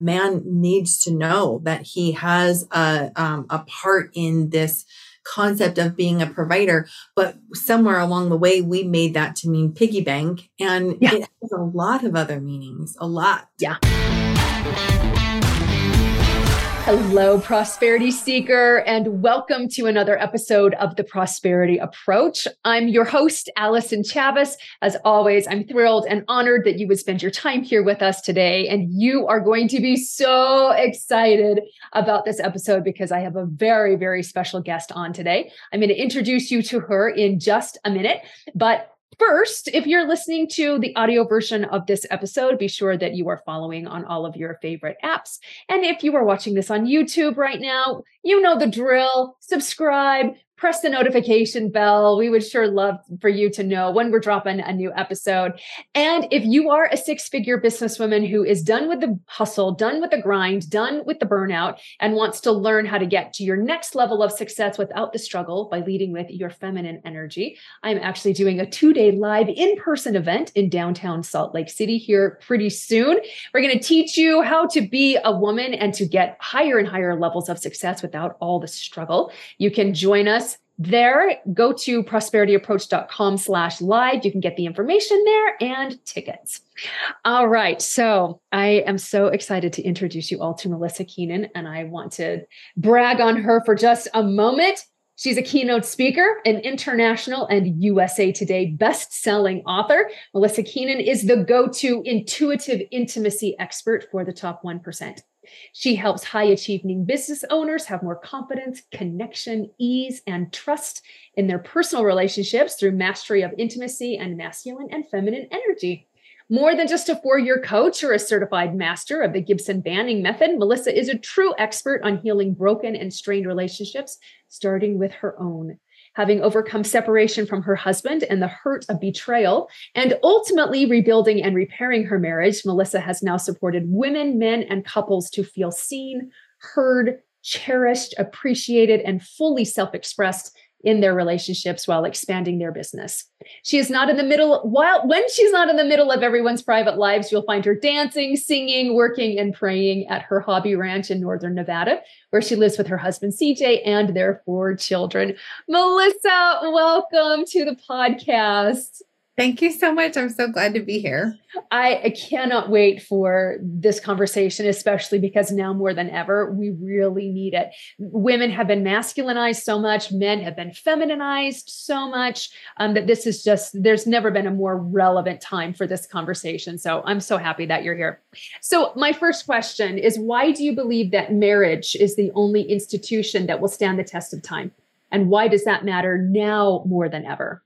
man needs to know that he has a, um, a part in this concept of being a provider, but somewhere along the way, we made that to mean piggy bank. And yeah. it has a lot of other meanings, a lot. Yeah. Hello, prosperity seeker, and welcome to another episode of the Prosperity Approach. I'm your host, Allison Chavis. As always, I'm thrilled and honored that you would spend your time here with us today. And you are going to be so excited about this episode because I have a very, very special guest on today. I'm going to introduce you to her in just a minute. But First, if you're listening to the audio version of this episode, be sure that you are following on all of your favorite apps. And if you are watching this on YouTube right now, you know the drill. Subscribe, press the notification bell. We would sure love for you to know when we're dropping a new episode. And if you are a six figure businesswoman who is done with the hustle, done with the grind, done with the burnout, and wants to learn how to get to your next level of success without the struggle by leading with your feminine energy, I'm actually doing a two day live in person event in downtown Salt Lake City here pretty soon. We're going to teach you how to be a woman and to get higher and higher levels of success without all the struggle. You can join us there go to prosperityapproach.com slash live you can get the information there and tickets all right so i am so excited to introduce you all to melisa keenan and i want to brag on her for just a moment She's a keynote speaker, an international and USA Today best-selling author. Melisa Keenan is the go-to intuitive intimacy expert for the top 1%. She helps high achieving business owners have more confidence, connection, ease, and trust in their personal relationships through mastery of intimacy and masculine and feminine energy. More than just a four year coach or a certified master of the Gibson Banning method, Melisa is a true expert on healing broken and strained relationships, starting with her own having overcome separation from her husband and the hurt of betrayal, and ultimately rebuilding and repairing her marriage, Melisa has now supported women, men, and couples to feel seen, heard, cherished, appreciated, and fully self expressed in their relationships while expanding their business. She is not in the middle while when she's not in the middle of everyone's private lives, you'll find her dancing, singing, working and praying at her hobby ranch in northern Nevada, where she lives with her husband CJ and their four children. Melisa, welcome to the podcast. Thank you so much. I'm so glad to be here. I, cannot wait for this conversation, especially because now more than ever, we really need it. Women have been masculinized so much, men have been feminized so much um, that this is just, there's never been a more relevant time for this conversation. So I'm so happy that you're here. So, my first question is why do you believe that marriage is the only institution that will stand the test of time? And why does that matter now more than ever?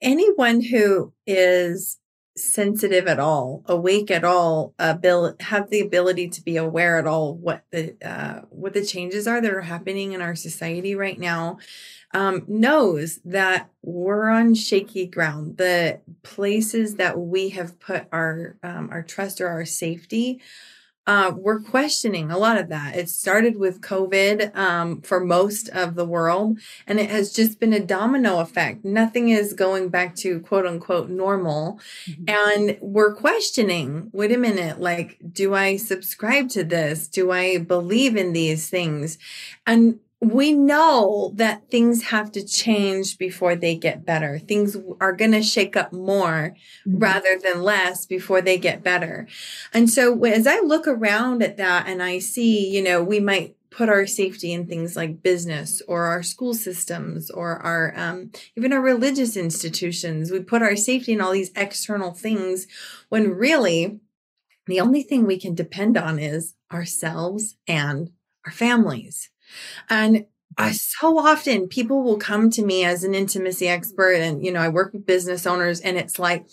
Anyone who is sensitive at all, awake at all, ability, have the ability to be aware at all what the uh, what the changes are that are happening in our society right now, um, knows that we're on shaky ground. The places that we have put our um, our trust or our safety uh, we're questioning a lot of that. It started with COVID um, for most of the world, and it has just been a domino effect. Nothing is going back to quote unquote normal. Mm-hmm. And we're questioning wait a minute, like, do I subscribe to this? Do I believe in these things? And we know that things have to change before they get better. Things are going to shake up more mm-hmm. rather than less before they get better. And so as I look around at that and I see, you know, we might put our safety in things like business or our school systems or our um, even our religious institutions we put our safety in all these external things when really the only thing we can depend on is ourselves and our families and I so often people will come to me as an intimacy expert and you know I work with business owners and it's like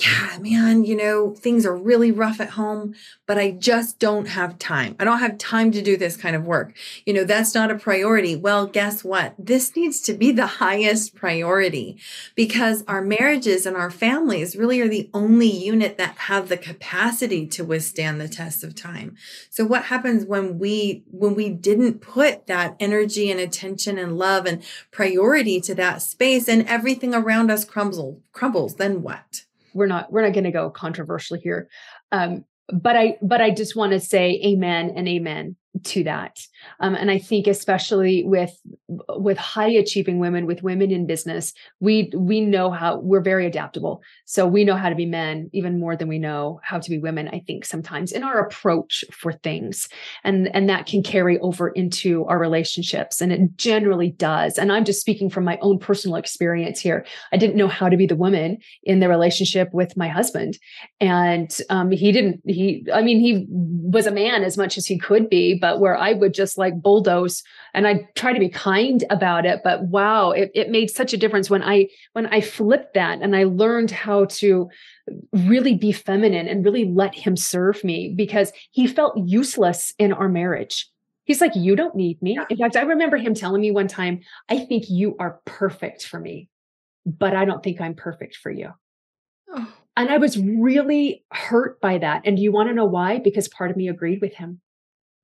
yeah, man, you know, things are really rough at home, but I just don't have time. I don't have time to do this kind of work. You know, that's not a priority. Well, guess what? This needs to be the highest priority because our marriages and our families really are the only unit that have the capacity to withstand the test of time. So what happens when we, when we didn't put that energy and attention and love and priority to that space and everything around us crumbles, crumbles, then what? We're not we're not going to go controversial here. Um, but I but I just want to say amen and amen to that. Um, and i think especially with with high achieving women with women in business we we know how we're very adaptable. So we know how to be men even more than we know how to be women i think sometimes in our approach for things. And and that can carry over into our relationships and it generally does. And i'm just speaking from my own personal experience here. I didn't know how to be the woman in the relationship with my husband. And um, he didn't he i mean he was a man as much as he could be but where I would just like bulldoze and I try to be kind about it. But wow, it, it made such a difference when I when I flipped that and I learned how to really be feminine and really let him serve me because he felt useless in our marriage. He's like, You don't need me. In fact, I remember him telling me one time, I think you are perfect for me, but I don't think I'm perfect for you. Oh. And I was really hurt by that. And you want to know why? Because part of me agreed with him.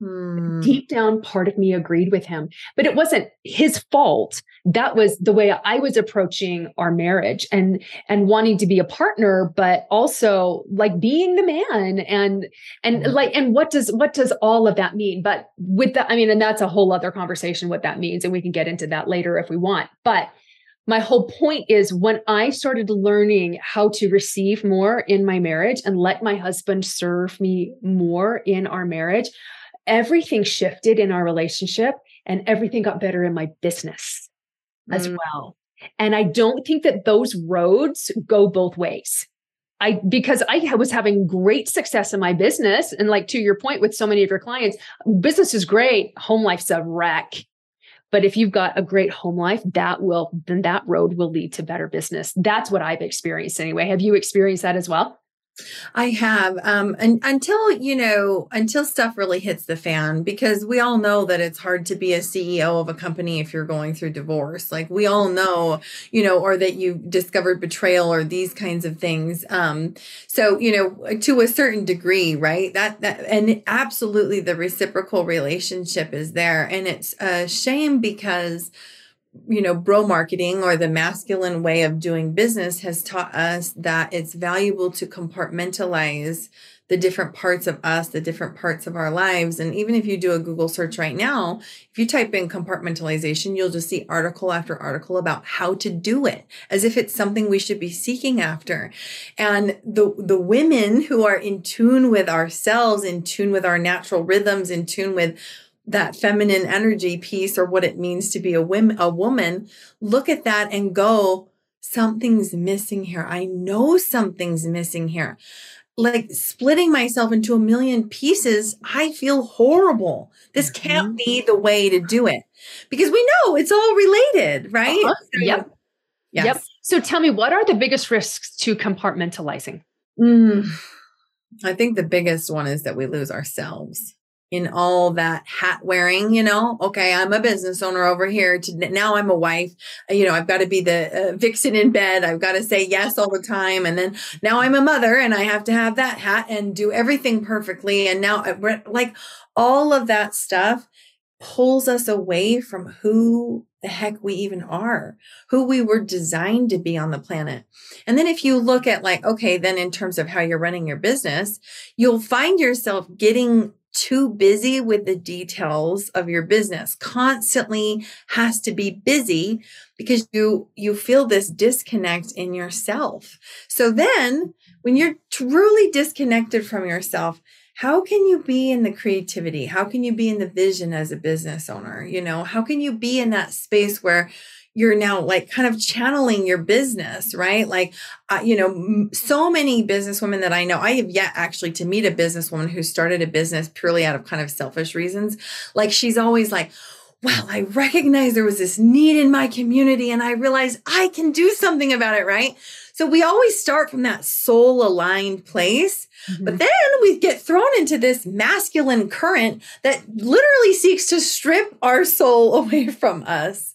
Hmm. Deep down, part of me agreed with him, but it wasn't his fault. That was the way I was approaching our marriage and and wanting to be a partner, but also like being the man and and mm like and what does what does all of that mean? But with that, I mean, and that's a whole other conversation what that means, and we can get into that later if we want. But my whole point is when I started learning how to receive more in my marriage and let my husband serve me more in our marriage, everything shifted in our relationship and everything got better in my business mm. as well. And I don't think that those roads go both ways. I because I was having great success in my business and like to your point with so many of your clients, business is great, home life's a wreck. But if you've got a great home life, that will then that road will lead to better business. That's what I've experienced anyway. Have you experienced that as well? I have, um, and until you know, until stuff really hits the fan, because we all know that it's hard to be a CEO of a company if you're going through divorce. Like we all know, you know, or that you discovered betrayal or these kinds of things. Um, so you know, to a certain degree, right? That that and absolutely the reciprocal relationship is there, and it's a shame because you know, bro marketing or the masculine way of doing business has taught us that it's valuable to compartmentalize the different parts of us, the different parts of our lives. And even if you do a Google search right now, if you type in compartmentalization, you'll just see article after article about how to do it as if it's something we should be seeking after. And the, the women who are in tune with ourselves, in tune with our natural rhythms, in tune with that feminine energy piece or what it means to be a woman, a woman, look at that and go, something's missing here. I know something's missing here. Like splitting myself into a million pieces, I feel horrible. This can't mm-hmm. be the way to do it because we know it's all related, right? Uh-huh. So, yep. Yes. Yep. So tell me, what are the biggest risks to compartmentalizing? Mm, I think the biggest one is that we lose ourselves in all that hat wearing, you know, okay, I'm a business owner over here to now I'm a wife, uh, you know, I've got to be the uh, vixen in bed. I've got to say yes all the time. And then now I'm a mother and I have to have that hat and do everything perfectly. And now uh, like all of that stuff pulls us away from who the heck we even are, who we were designed to be on the planet. And then if you look at like, okay, then in terms of how you're running your business, you'll find yourself getting too busy with the details of your business. Constantly has to be busy because you you feel this disconnect in yourself. So then when you're truly disconnected from yourself how can you be in the creativity? How can you be in the vision as a business owner? You know how can you be in that space where you're now like kind of channeling your business, right? Like, uh, you know, m- so many businesswomen that I know, I have yet actually to meet a businesswoman who started a business purely out of kind of selfish reasons. Like, she's always like, well, I recognize there was this need in my community and I realized I can do something about it, right? So we always start from that soul aligned place, mm-hmm. but then we get thrown into this masculine current that literally seeks to strip our soul away from us.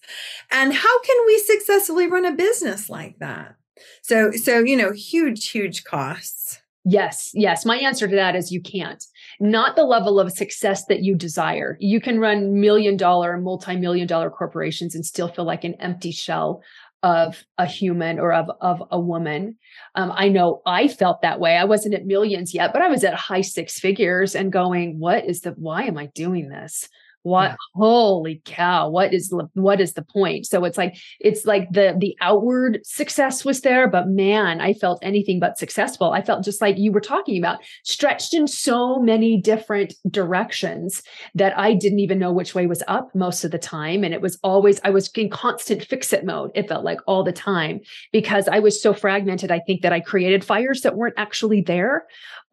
And how can we successfully run a business like that? So, so, you know, huge, huge costs. Yes, yes. My answer to that is you can't. Not the level of success that you desire. You can run million dollar, multi million dollar corporations and still feel like an empty shell of a human or of of a woman. Um, I know I felt that way. I wasn't at millions yet, but I was at high six figures and going, "What is the? Why am I doing this? What yeah. holy cow what is what is the point? So it's like it's like the the outward success was there but man i felt anything but successful. I felt just like you were talking about stretched in so many different directions that i didn't even know which way was up most of the time. And it was always i was in constant fix it mode it felt like all the time because i was so fragmented i think that i created fires that weren't actually there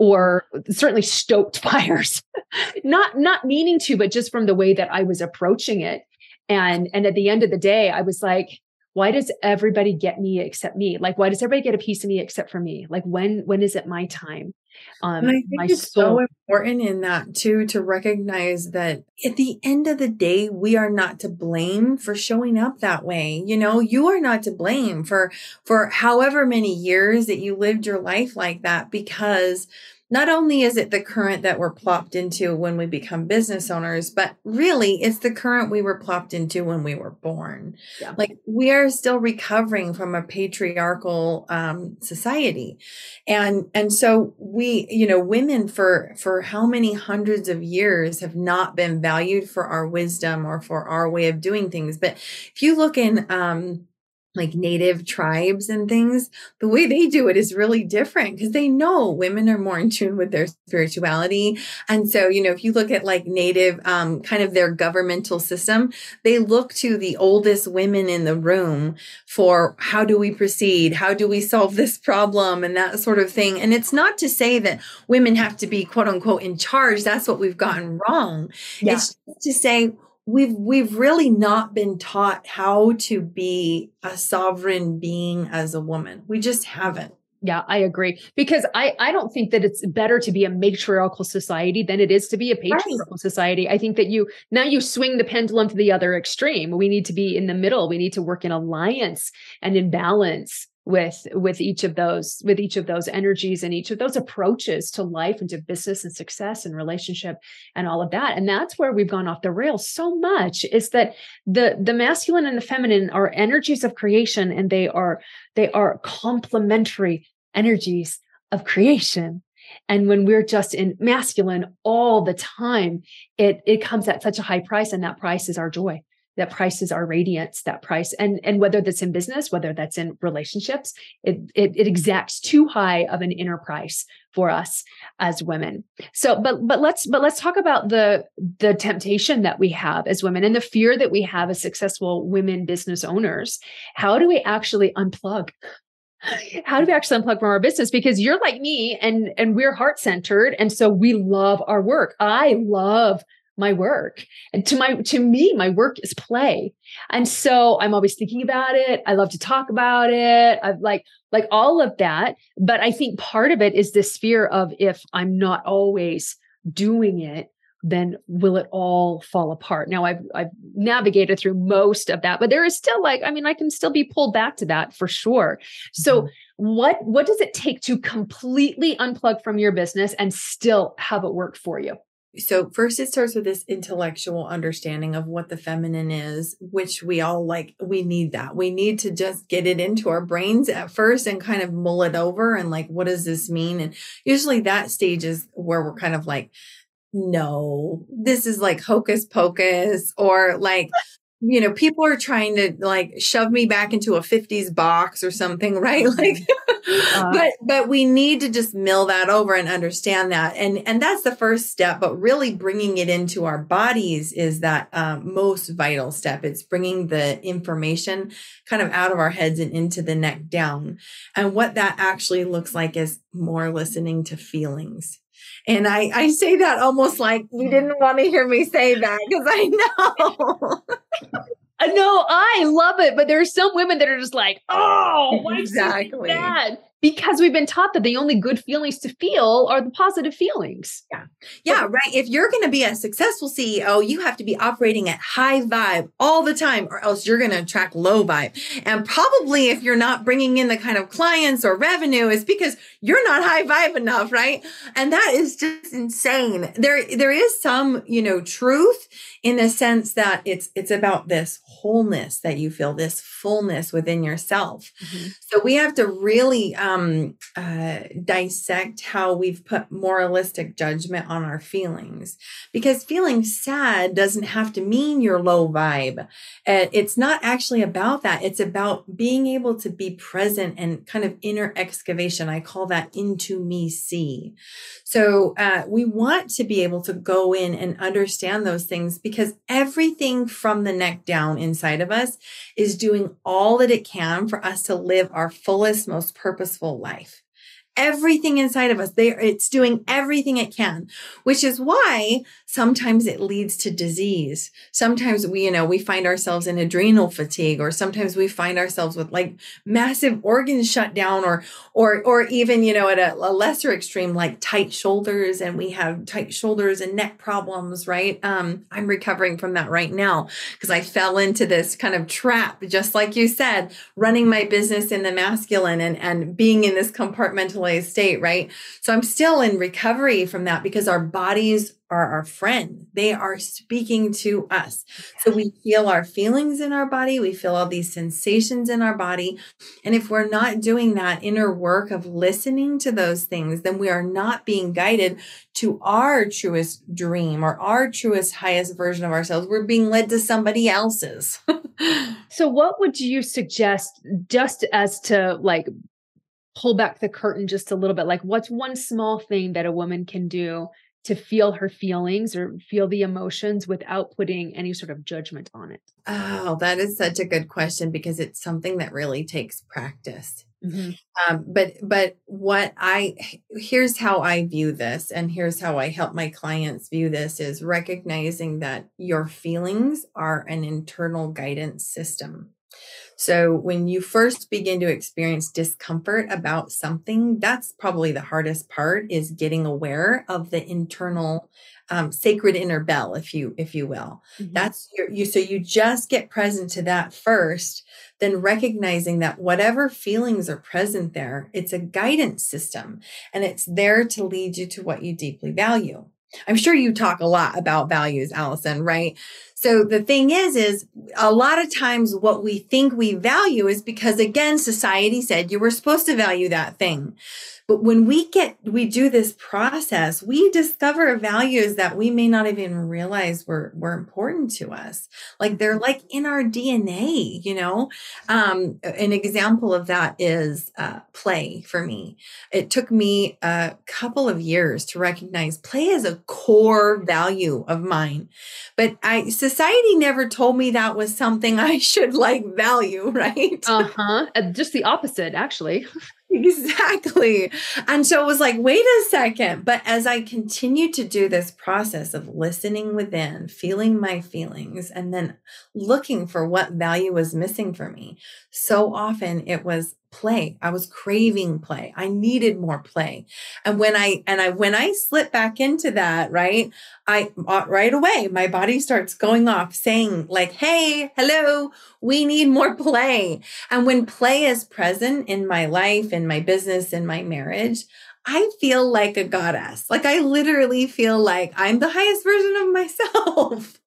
or certainly stoked fires not not meaning to but just from the way that i was approaching it. And and at the end of the day i was like why does everybody get me except me? Like why does everybody get a piece of me except for me? Like when when is it my time? Um and i think it's soul- so important in that too to recognize that at the end of the day we are not to blame for showing up that way. You know you are not to blame for for however many years that you lived your life like that because not only is it the current that we're plopped into when we become business owners, but really it's the current we were plopped into when we were born. Yeah. Like we are still recovering from a patriarchal um, society. And, and so we, you know, women for, for how many hundreds of years have not been valued for our wisdom or for our way of doing things. But if you look in, um, like native tribes and things, the way they do it is really different because they know women are more in tune with their spirituality. And so, you know, if you look at like native, um, kind of their governmental system, they look to the oldest women in the room for how do we proceed? How do we solve this problem? And that sort of thing. And it's not to say that women have to be quote unquote in charge. That's what we've gotten wrong. Yeah. It's to say, we've we've really not been taught how to be a sovereign being as a woman. We just haven't. Yeah, I agree. Because I, I don't think that it's better to be a matriarchal society than it is to be a patriarchal right. society. I think that you now you swing the pendulum to the other extreme. We need to be in the middle. We need to work in alliance and in balance with with each of those with each of those energies and each of those approaches to life and to business and success and relationship and all of that. And that's where we've gone off the rails so much is that the the masculine and the feminine are energies of creation and they are they are complementary energies of creation. And when we're just in masculine all the time it it comes at such a high price and that price is our joy that prices our radiance that price and and whether that's in business whether that's in relationships it, it it exacts too high of an inner price for us as women. So but but let's but let's talk about the the temptation that we have as women and the fear that we have as successful women business owners. How do we actually unplug? How do we actually unplug from our business? Because you're like me and and we're heart centered and so we love our work. I love my work. And to my to me my work is play. And so i'm always thinking about it. I love to talk about it. I've like like all of that. But i think part of it is this fear of if i'm not always doing it then will it all fall apart? Now i've i've navigated through most of that but there is still like i mean i can still be pulled back to that for sure. So mm-hmm. what what does it take to completely unplug from your business and still have it work for you so first it starts with this intellectual understanding of what the feminine is which we all like we need that. We need to just get it into our brains at first and kind of mull it over and like what does this mean? And usually that stage is where we're kind of like no this is like hocus pocus or like you know, people are trying to like shove me back into a 50s box or something, right? Like uh, but but we need to just mill that over and understand that. And and that's the first step, but really bringing it into our bodies is that um, most vital step. It's bringing the information kind of out of our heads and into the neck down. And what that actually looks like is more listening to feelings and I, I say that almost like you mm. didn't want to hear me say that because I know. Uh, no, I love it. But there are some women that are just like, oh, why exactly. that? Because we've been taught that the only good feelings to feel are the positive feelings. Yeah. Yeah, right. If you're going to be a successful CEO, you have to be operating at high vibe all the time, or else you're going to attract low vibe. And probably if you're not bringing in the kind of clients or revenue, it's because you're not high vibe enough, right? And that is just insane. There, there is some, you know, truth in the sense that it's it's about this wholeness that you feel, this fullness within yourself. Mm-hmm. So we have to really um, uh, dissect how we've put moralistic judgment on our feelings, because feeling sad doesn't have to mean you're low vibe. Uh, it's not actually about that. It's about being able to be present and kind of inner excavation. I call that into me see. So uh, we want to be able to go in and understand those things because everything from the neck down inside of us is doing all that it can for us to live our fullest, most purposeful life everything inside of us. They, it's doing everything it can, which is why sometimes it leads to disease. Sometimes we, you know, we find ourselves in adrenal fatigue, or sometimes we find ourselves with like massive organs shut down, or, or, or even, you know, at a, a lesser extreme, like tight shoulders, and we have tight shoulders and neck problems, right? Um, I'm recovering from that right now because I fell into this kind of trap, just like you said, running my business in the masculine and, and being in this compartmentalized state, right? So I'm still in recovery from that because our bodies are our friend. They are speaking to us. So we feel our feelings in our body, we feel all these sensations in our body. And if we're not doing that inner work of listening to those things, then we are not being guided to our truest dream or our truest, highest version of ourselves. We're being led to somebody else's. so, what would you suggest just as to like pull back the curtain just a little bit like what's one small thing that a woman can do to feel her feelings or feel the emotions without putting any sort of judgment on it. Oh that is such a good question because it's something that really takes practice. Mm-hmm. um, but but what i here's how i view this and here's how i help my clients view this is recognizing that your feelings are an internal guidance system so when you first begin to experience discomfort about something, that's probably the hardest part is getting aware of the internal um, sacred inner bell, if you if you will. Mm-hmm. That's your you. So you just get present to that first, then recognizing that whatever feelings are present there, it's a guidance system, and it's there to lead you to what you deeply value. I'm sure you talk a lot about values, Allison, right? So the thing is, is a lot of times what we think we value is because again, society said you were supposed to value that thing. But when we get, we do this process, we discover values that we may not even realize were, were important to us. Like they're like in our DNA, you know? Um, an example of that is uh, play for me. It took me a couple of years to recognize play is a core value of mine. But I, society never told me that was something I should like value, right? Uh-huh. Uh, just the opposite, actually. Exactly. And so it was like, wait a second. But as I continued to do this process of listening within, feeling my feelings, and then looking for what value was missing for me, so often it was play. I was craving play. I needed more play. And when I, and I, when I slip back into that, right, I, uh, right away, my body starts going off saying like, Hey, hello, we need more play. And when play is present in my life, in my business, in my marriage, I feel like a goddess. Like I literally feel like I'm the highest version of myself.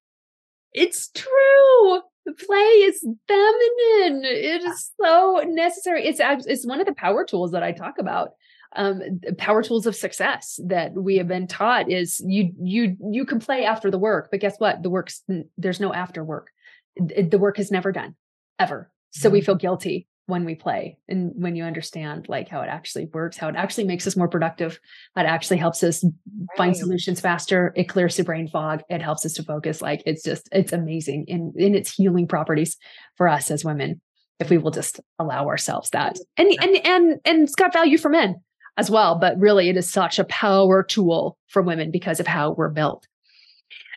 It's true play is feminine. It is so necessary. It's it's one of the power tools that I talk about. Um, power tools of success that we have been taught is you you you can play after the work, but guess what? The work's there's no after work. The work is never done ever. So we mm-hmm. feel guilty when we play and when you understand like how it actually works how it actually makes us more productive that actually helps us right. find solutions faster it clears the brain fog it helps us to focus like it's just it's amazing in in its healing properties for us as women if we will just allow ourselves that. And and and and it's got value for men as well but really it is such a power tool for women because of how we're built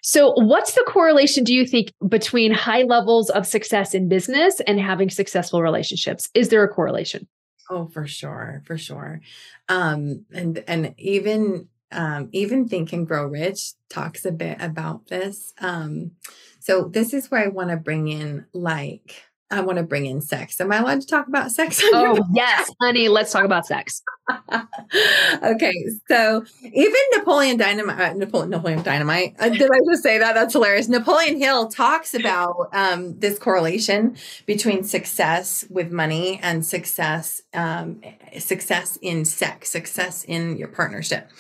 so, what's the correlation, do you think, between high levels of success in business and having successful relationships? Is there a correlation? Oh, for sure, for sure. Um, and and even um, even Think and Grow Rich talks a bit about this. Um, so this is where I want to bring in like I want to bring in sex. Am I allowed to talk about sex? oh, yes, honey. Let's talk about sex. okay, so even Napoleon Dynamite, uh, Napoleon, Napoleon Dynamite. Uh, did I just say that? That's hilarious. Napoleon Hill talks about um, this correlation between success with money and success, um, success in sex, success in your partnership.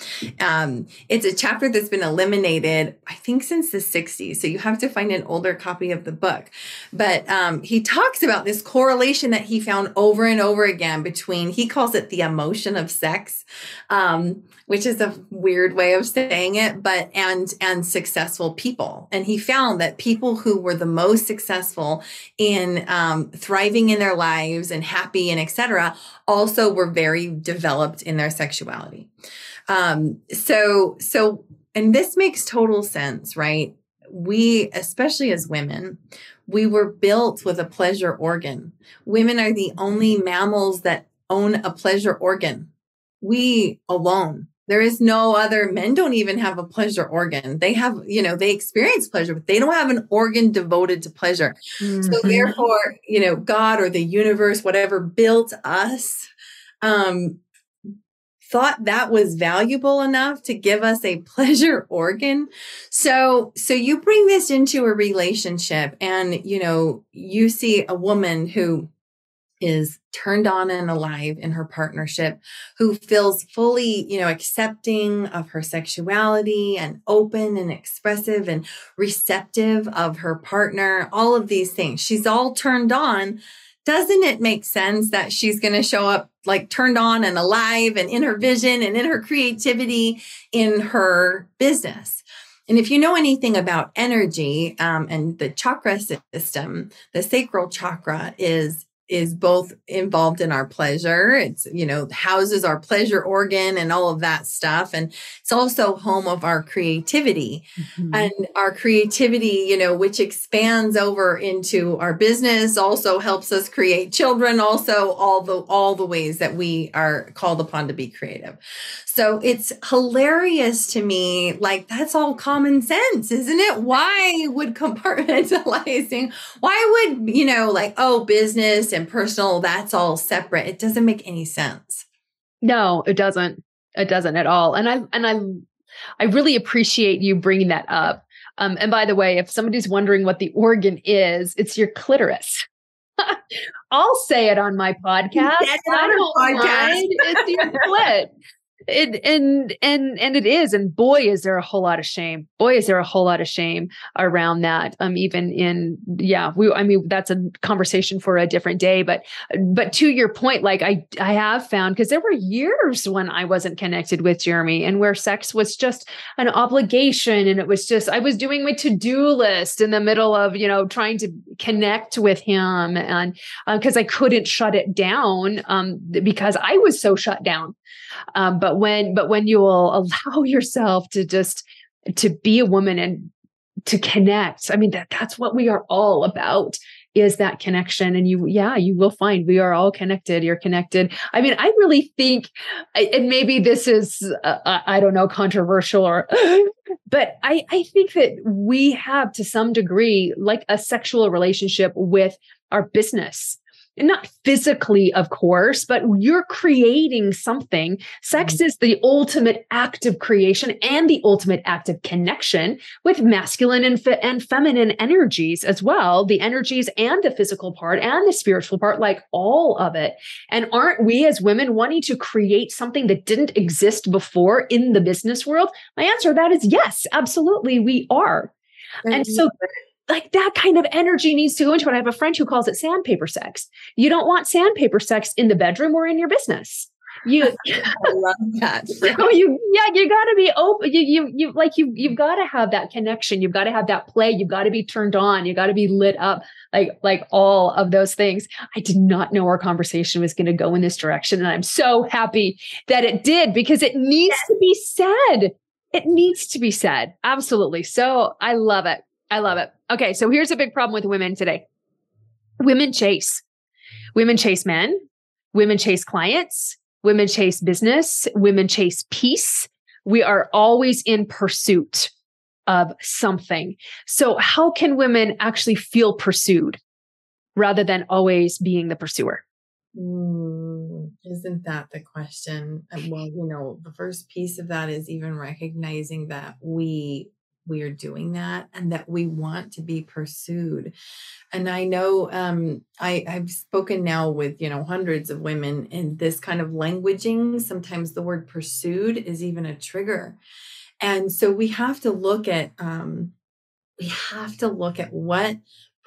Um, it's a chapter that's been eliminated, I think, since the '60s. So you have to find an older copy of the book. But um, he talks about this correlation that he found over and over again between. He calls it the emotion of sex, um, which is a weird way of saying it, but and and successful people. And he found that people who were the most successful in um, thriving in their lives and happy and etc. also were very developed in their sexuality. Um, so so and this makes total sense, right? We, especially as women, we were built with a pleasure organ. Women are the only mammals that own a pleasure organ we alone. There is no other men don't even have a pleasure organ. They have, you know, they experience pleasure, but they don't have an organ devoted to pleasure. Mm-hmm. So therefore, you know, God or the universe, whatever built us, um, thought that was valuable enough to give us a pleasure organ. So, so you bring this into a relationship and, you know, you see a woman who is turned on and alive in her partnership who feels fully you know accepting of her sexuality and open and expressive and receptive of her partner all of these things. She's all turned on. Doesn't it make sense that she's going to show up like turned on and alive and in her vision and in her creativity in her business? And if you know anything about energy um, and the chakra system, the sacral chakra is is both involved in our pleasure. It's, you know, houses our pleasure organ and all of that stuff. And it's also home of our creativity mm-hmm. and our creativity, you know, which expands over into our business, also helps us create children, also all the, all the ways that we are called upon to be creative. So it's hilarious to me. Like that's all common sense, isn't it? Why would compartmentalizing, why would, you know, like, oh, business and personal, that's all separate. It doesn't make any sense. No, it doesn't. It doesn't at all. And I and I I really appreciate you bringing that up. Um, and by the way, if somebody's wondering what the organ is, it's your clitoris. I'll say it on my podcast. That's I don't podcast. mind. It's your clit it, and and and it is and boy is there a whole lot of shame. Boy is there a whole lot of shame around that um even in yeah we i mean that's a conversation for a different day but but to your point like i i have found because there were years when i wasn't connected with jeremy and where sex was just an obligation and it was just i was doing my to-do list in the middle of you know trying to connect with him and because uh, i couldn't shut it down um because i was so shut down um, but when but when you will allow yourself to just to be a woman and to connect i mean that that's what we are all about is that connection. And you yeah you will find we are all connected you're connected. I mean i really think and maybe this is uh, i don't know controversial or but i i think that we have to some degree like a sexual relationship with our business not physically, of course, but you're creating something. Sex mm-hmm. is the ultimate act of creation and the ultimate act of connection with masculine and, fe- and feminine energies as well. The energies and the physical part and the spiritual part, like all of it. And aren't we as women wanting to create something that didn't exist before in the business world? My answer to that is yes, absolutely, we are. And so like that kind of energy needs to go into it. I have a friend who calls it sandpaper sex. You don't want sandpaper sex in the bedroom or in your business. You I love that. Oh, so you yeah, you gotta be open. You you you like you you've got to have that connection. You've got to have that play. You've got to be turned on. You got to be lit up. Like like all of those things. I did not know our conversation was going to go in this direction. And I'm so happy that it did because it needs to be said. It needs to be said. Absolutely. So I love it. I love it. Okay, so here's a big problem with women today. Women chase. Women chase men. women chase clients, women chase business, women chase peace. We are always in pursuit of something. So, how can women actually feel pursued rather than always being the pursuer? Mm, isn't that the question? Well, you know, the first piece of that is even recognizing that we we are doing that and that we want to be pursued. And i know um, I, i've spoken now with you know hundreds of women in this kind of languaging. Sometimes the word pursued is even a trigger. And so we have to look at um, we have to look at what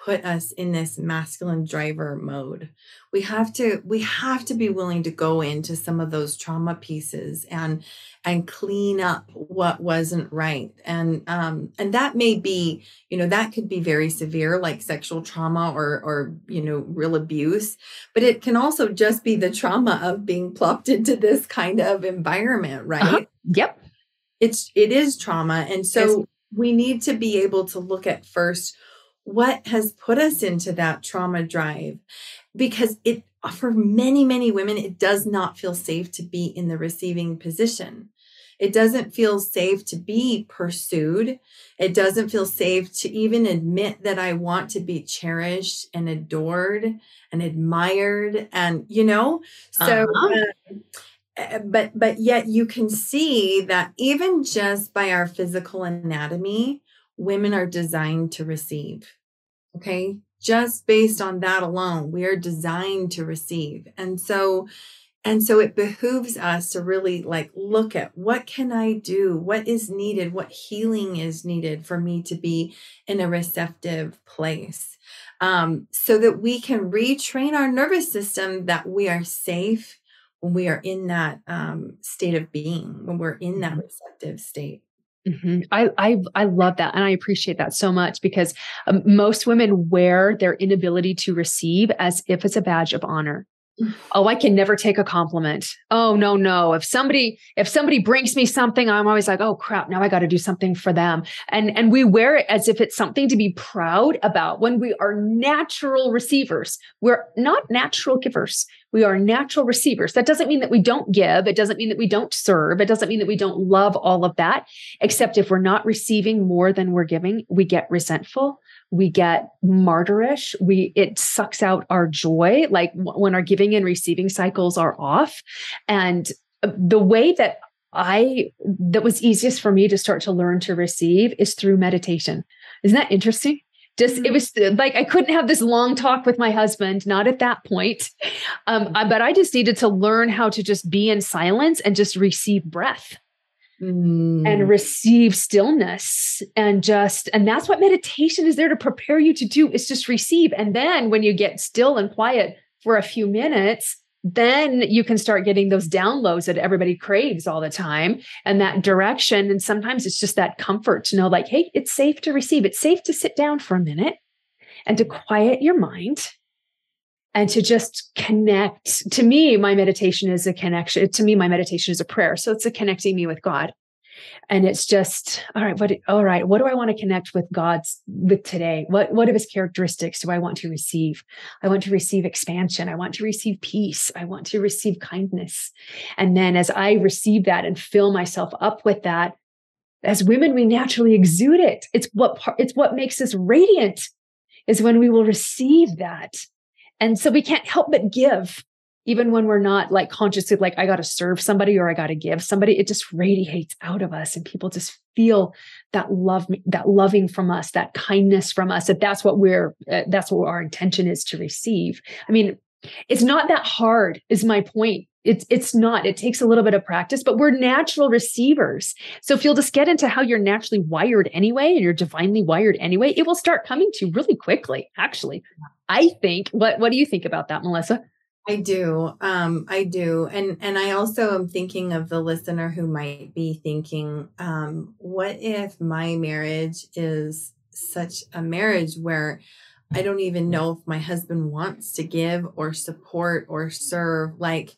put us in this masculine driver mode. We have to we have to be willing to go into some of those trauma pieces and and clean up what wasn't right. And um and that may be you know that could be very severe like sexual trauma or or you know real abuse but it can also just be the trauma of being plopped into this kind of environment right? Uh-huh. yep. It's it is trauma. And so we need to be able to look at first what has put us into that trauma drive? Because it for many many women it does not feel safe to be in the receiving position. It doesn't feel safe to be pursued. It doesn't feel safe to even admit that i want to be cherished and adored and admired and you know? So uh-huh. uh, but but yet you can see that even just by our physical anatomy women are designed to receive okay? Just based on that alone we are designed to receive. And so and so it behooves us to really like look at what can i do? What is needed? What healing is needed for me to be in a receptive place um, so that we can retrain our nervous system that we are safe when we are in that um, state of being when we're in that mm-hmm. receptive state Mm-hmm. I, I I love that and I appreciate that so much because um, most women wear their inability to receive as if it's a badge of honor. Oh, I can never take a compliment. Oh no, no. If somebody if somebody brings me something, I'm always like, "Oh crap, now I got to do something for them." And and we wear it as if it's something to be proud about when we are natural receivers. We're not natural givers. We are natural receivers. That doesn't mean that we don't give. It doesn't mean that we don't serve. It doesn't mean that we don't love all of that. Except if we're not receiving more than we're giving, we get resentful. We get martyrish. We, it sucks out our joy. Like when our giving and receiving cycles are off. And uh, the way that I, that was easiest for me to start to learn to receive is through meditation. Isn't that interesting? Just it mm-hmm. was like i couldn't have this long talk with my husband not at that point um, but i just needed to learn how to just be in silence and just receive breath mm. and receive stillness and just and that's what meditation is there to prepare you to do is just receive and then when you get still and quiet for a few minutes then you can start getting those downloads that everybody craves all the time and that direction. And sometimes it's just that comfort to know, like, hey, it's safe to receive. It's safe to sit down for a minute and to quiet your mind and to just connect. To me, my meditation is a connection. To me, my meditation is a prayer. So it's a connecting me with God and it's just all right what all right what do i want to connect with god's with today? What what of his characteristics do i want to receive? I want to receive expansion. I want to receive peace. I want to receive kindness. And then as i receive that and fill myself up with that as women we naturally exude it. It's what it's what makes us radiant is when we will receive that. And so we can't help but give even when we're not like consciously like i got to serve somebody or i got to give somebody it just radiates out of us and people just feel that love that loving from us that kindness from us if that's what we're uh, that's what our intention is to receive. I mean it's not that hard is my point. It's it's not. It takes a little bit of practice but we're natural receivers. So if you'll just get into how you're naturally wired anyway and you're divinely wired anyway it will start coming to you really quickly actually. I think what what do you think about that melisa I do. Um, I do. And and I also am thinking of the listener who might be thinking, um, what if my marriage is such a marriage where I don't even know if my husband wants to give or support or serve. Like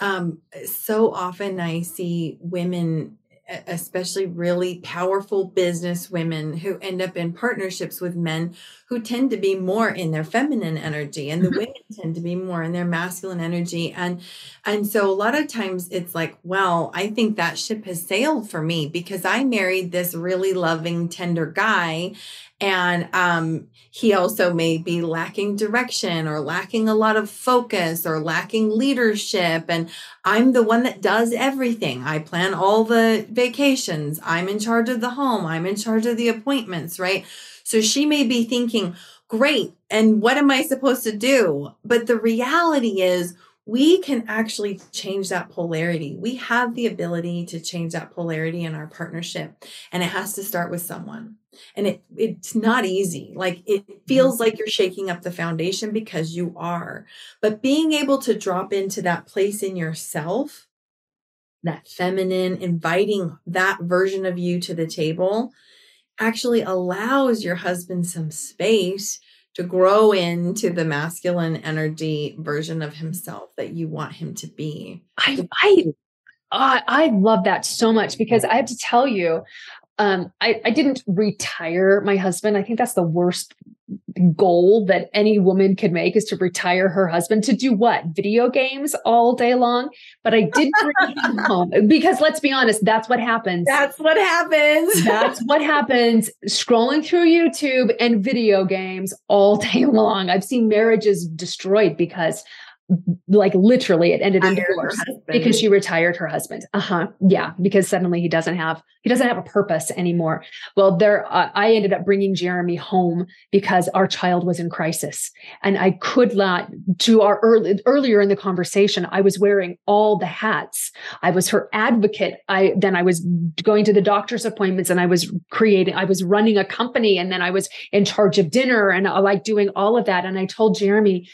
um, so often I see women especially really powerful business women who end up in partnerships with men who tend to be more in their feminine energy and the mm-hmm. women tend to be more in their masculine energy and and so a lot of times it's like well i think that ship has sailed for me because i married this really loving tender guy and um, he also may be lacking direction or lacking a lot of focus or lacking leadership. And I'm the one that does everything. I plan all the vacations. I'm in charge of the home. I'm in charge of the appointments, right? So she may be thinking, great. And what am I supposed to do? But the reality is, we can actually change that polarity. We have the ability to change that polarity in our partnership, and it has to start with someone. And it it's not easy. Like it mm-hmm. feels like you're shaking up the foundation because you are. But being able to drop into that place in yourself, that feminine, inviting that version of you to the table, actually allows your husband some space to grow into the masculine energy version of himself that you want him to be. I I I love that so much because I have to tell you, um, I, I didn't retire my husband. I think that's the worst goal that any woman could make is to retire her husband to do what? Video games all day long. But I did bring him home because let's be honest, that's what happens. That's what happens. that's what happens scrolling through YouTube and video games all day long. I've seen marriages destroyed because like literally it ended in divorce because she retired her husband. Uh-huh. Yeah because suddenly he doesn't have he doesn't have a purpose anymore. Well there uh, i ended up bringing jeremy home because our child was in crisis. And i could not to our early earlier in the conversation i was wearing all the hats. I was her advocate. I then i was going to the doctor's appointments and i was creating i was running a company and then i was in charge of dinner and uh, like doing all of that. And i told jeremy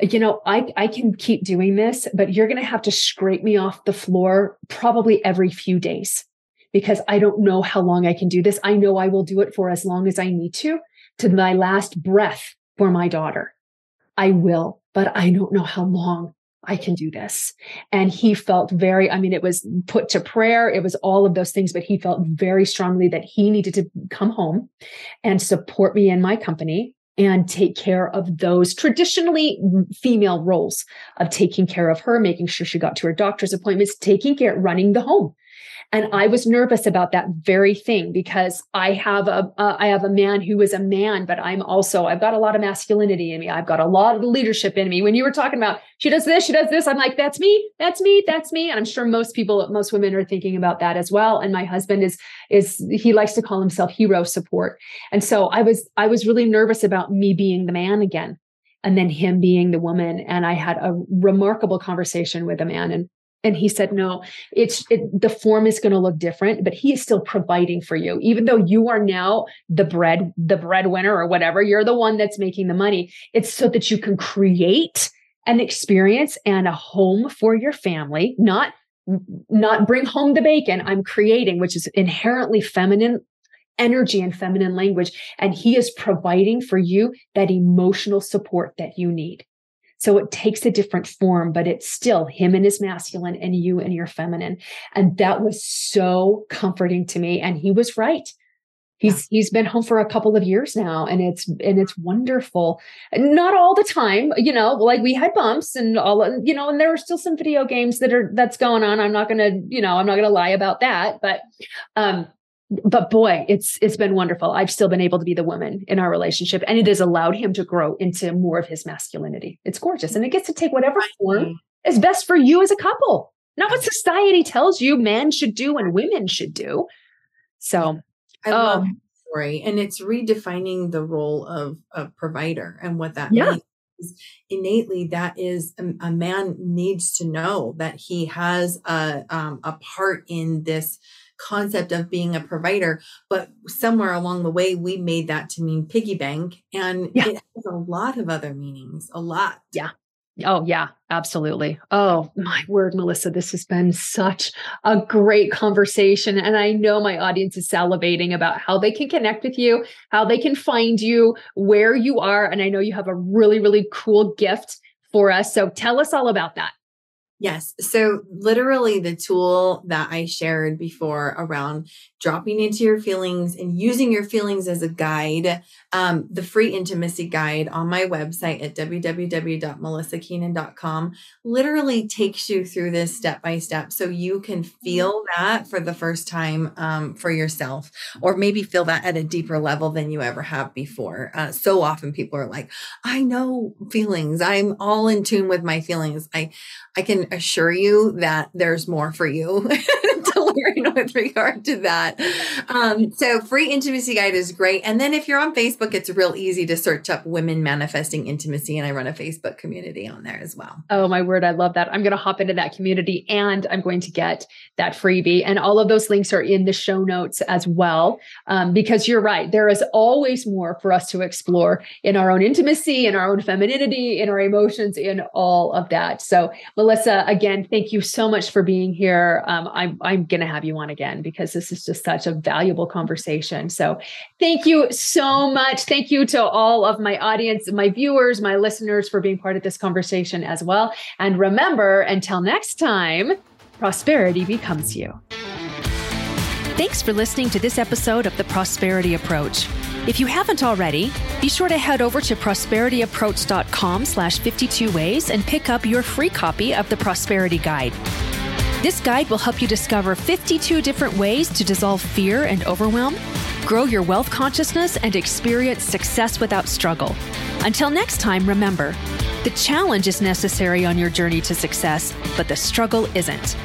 you know, I, I can keep doing this, but you're going to have to scrape me off the floor probably every few days because I don't know how long I can do this. I know I will do it for as long as I need to, to my last breath for my daughter. I will, but I don't know how long I can do this. And he felt very, I mean, it was put to prayer. It was all of those things, but he felt very strongly that he needed to come home and support me in my company and take care of those traditionally female roles of taking care of her, making sure she got to her doctor's appointments, taking care, running the home. And I was nervous about that very thing because I have a I have a man who is a man, but I'm also I've got a lot of masculinity in me. I've got a lot of leadership in me. When you were talking about she does this, she does this, I'm like that's me, that's me, that's me. And I'm sure most people, most women are thinking about that as well. And my husband is is he likes to call himself hero support. And so I was I was really nervous about me being the man again and then him being the woman. And I had a remarkable conversation with a man and and he said, no, it's it, the form is going to look different, but he is still providing for you. Even though you are now the bread, the breadwinner or whatever, you're the one that's making the money. It's so that you can create an experience and a home for your family, not not bring home the bacon. I'm creating, which is inherently feminine energy and feminine language. And he is providing for you that emotional support that you need. So it takes a different form, but it's still him and his masculine and you and your feminine. And that was so comforting to me. And he was right. He's he's been home for a couple of years now and it's and it's wonderful. Not all the time, you know, like we had bumps and all you know, and there are still some video games that are that's going on. I'm not gonna, you know, I'm not gonna lie about that. But um but boy, it's it's been wonderful. I've still been able to be the woman in our relationship, and it has allowed him to grow into more of his masculinity. It's gorgeous, and it gets to take whatever form is best for you as a couple, not what society tells you men should do and women should do. So, I love um, story, and it's redefining the role of a provider and what that yeah. means innately that is a, a, man needs to know that he has a um, a part in this concept of being a provider, but somewhere along the way, we made that to mean piggy bank. And yeah. it has a lot of other meanings, a lot. Yeah. Oh, yeah, absolutely. Oh, my word, Melisa, this has been such a great conversation. And I know my audience is salivating about how they can connect with you, how they can find you, where you are. And I know you have a really, really cool gift for us. So tell us all about that. Yes. So, literally, the tool that I shared before around dropping into your feelings and using your feelings as a guide, um, the free intimacy guide on my website at www.melisakeenan.com literally takes you through this step by step so you can feel that for the first time um, for yourself, or maybe feel that at a deeper level than you ever have before. Uh, so often people are like, I know feelings, I'm all in tune with my feelings. I, I can assure you that there's more for you with regard to that. Um, so, free intimacy guide is great. And then if you're on Facebook, it's real easy to search up women manifesting intimacy. And I run a Facebook community on there as well. Oh, my word. I love that. I'm going to hop into that community and I'm going to get that freebie. And all of those links are in the show notes as well. Um, because you're right. There is always more for us to explore in our own intimacy, in our own femininity, in our emotions, in all of that. So, Melisa, again, thank you so much for being here. Um, I'm, I'm going to have you on again because this is just such a valuable conversation. So thank you so much. Thank you to all of my audience, my viewers, my listeners for being part of this conversation as well. And remember, until next time, prosperity becomes you. Thanks for listening to this episode of The Prosperity Approach. If you haven't already, be sure to head over to prosperityapproach.com slash 52 ways and pick up your free copy of the Prosperity Guide. This guide will help you discover 52 different ways to dissolve fear and overwhelm, grow your wealth consciousness, and experience success without struggle. Until next time, remember the challenge is necessary on your journey to success, but the struggle isn't.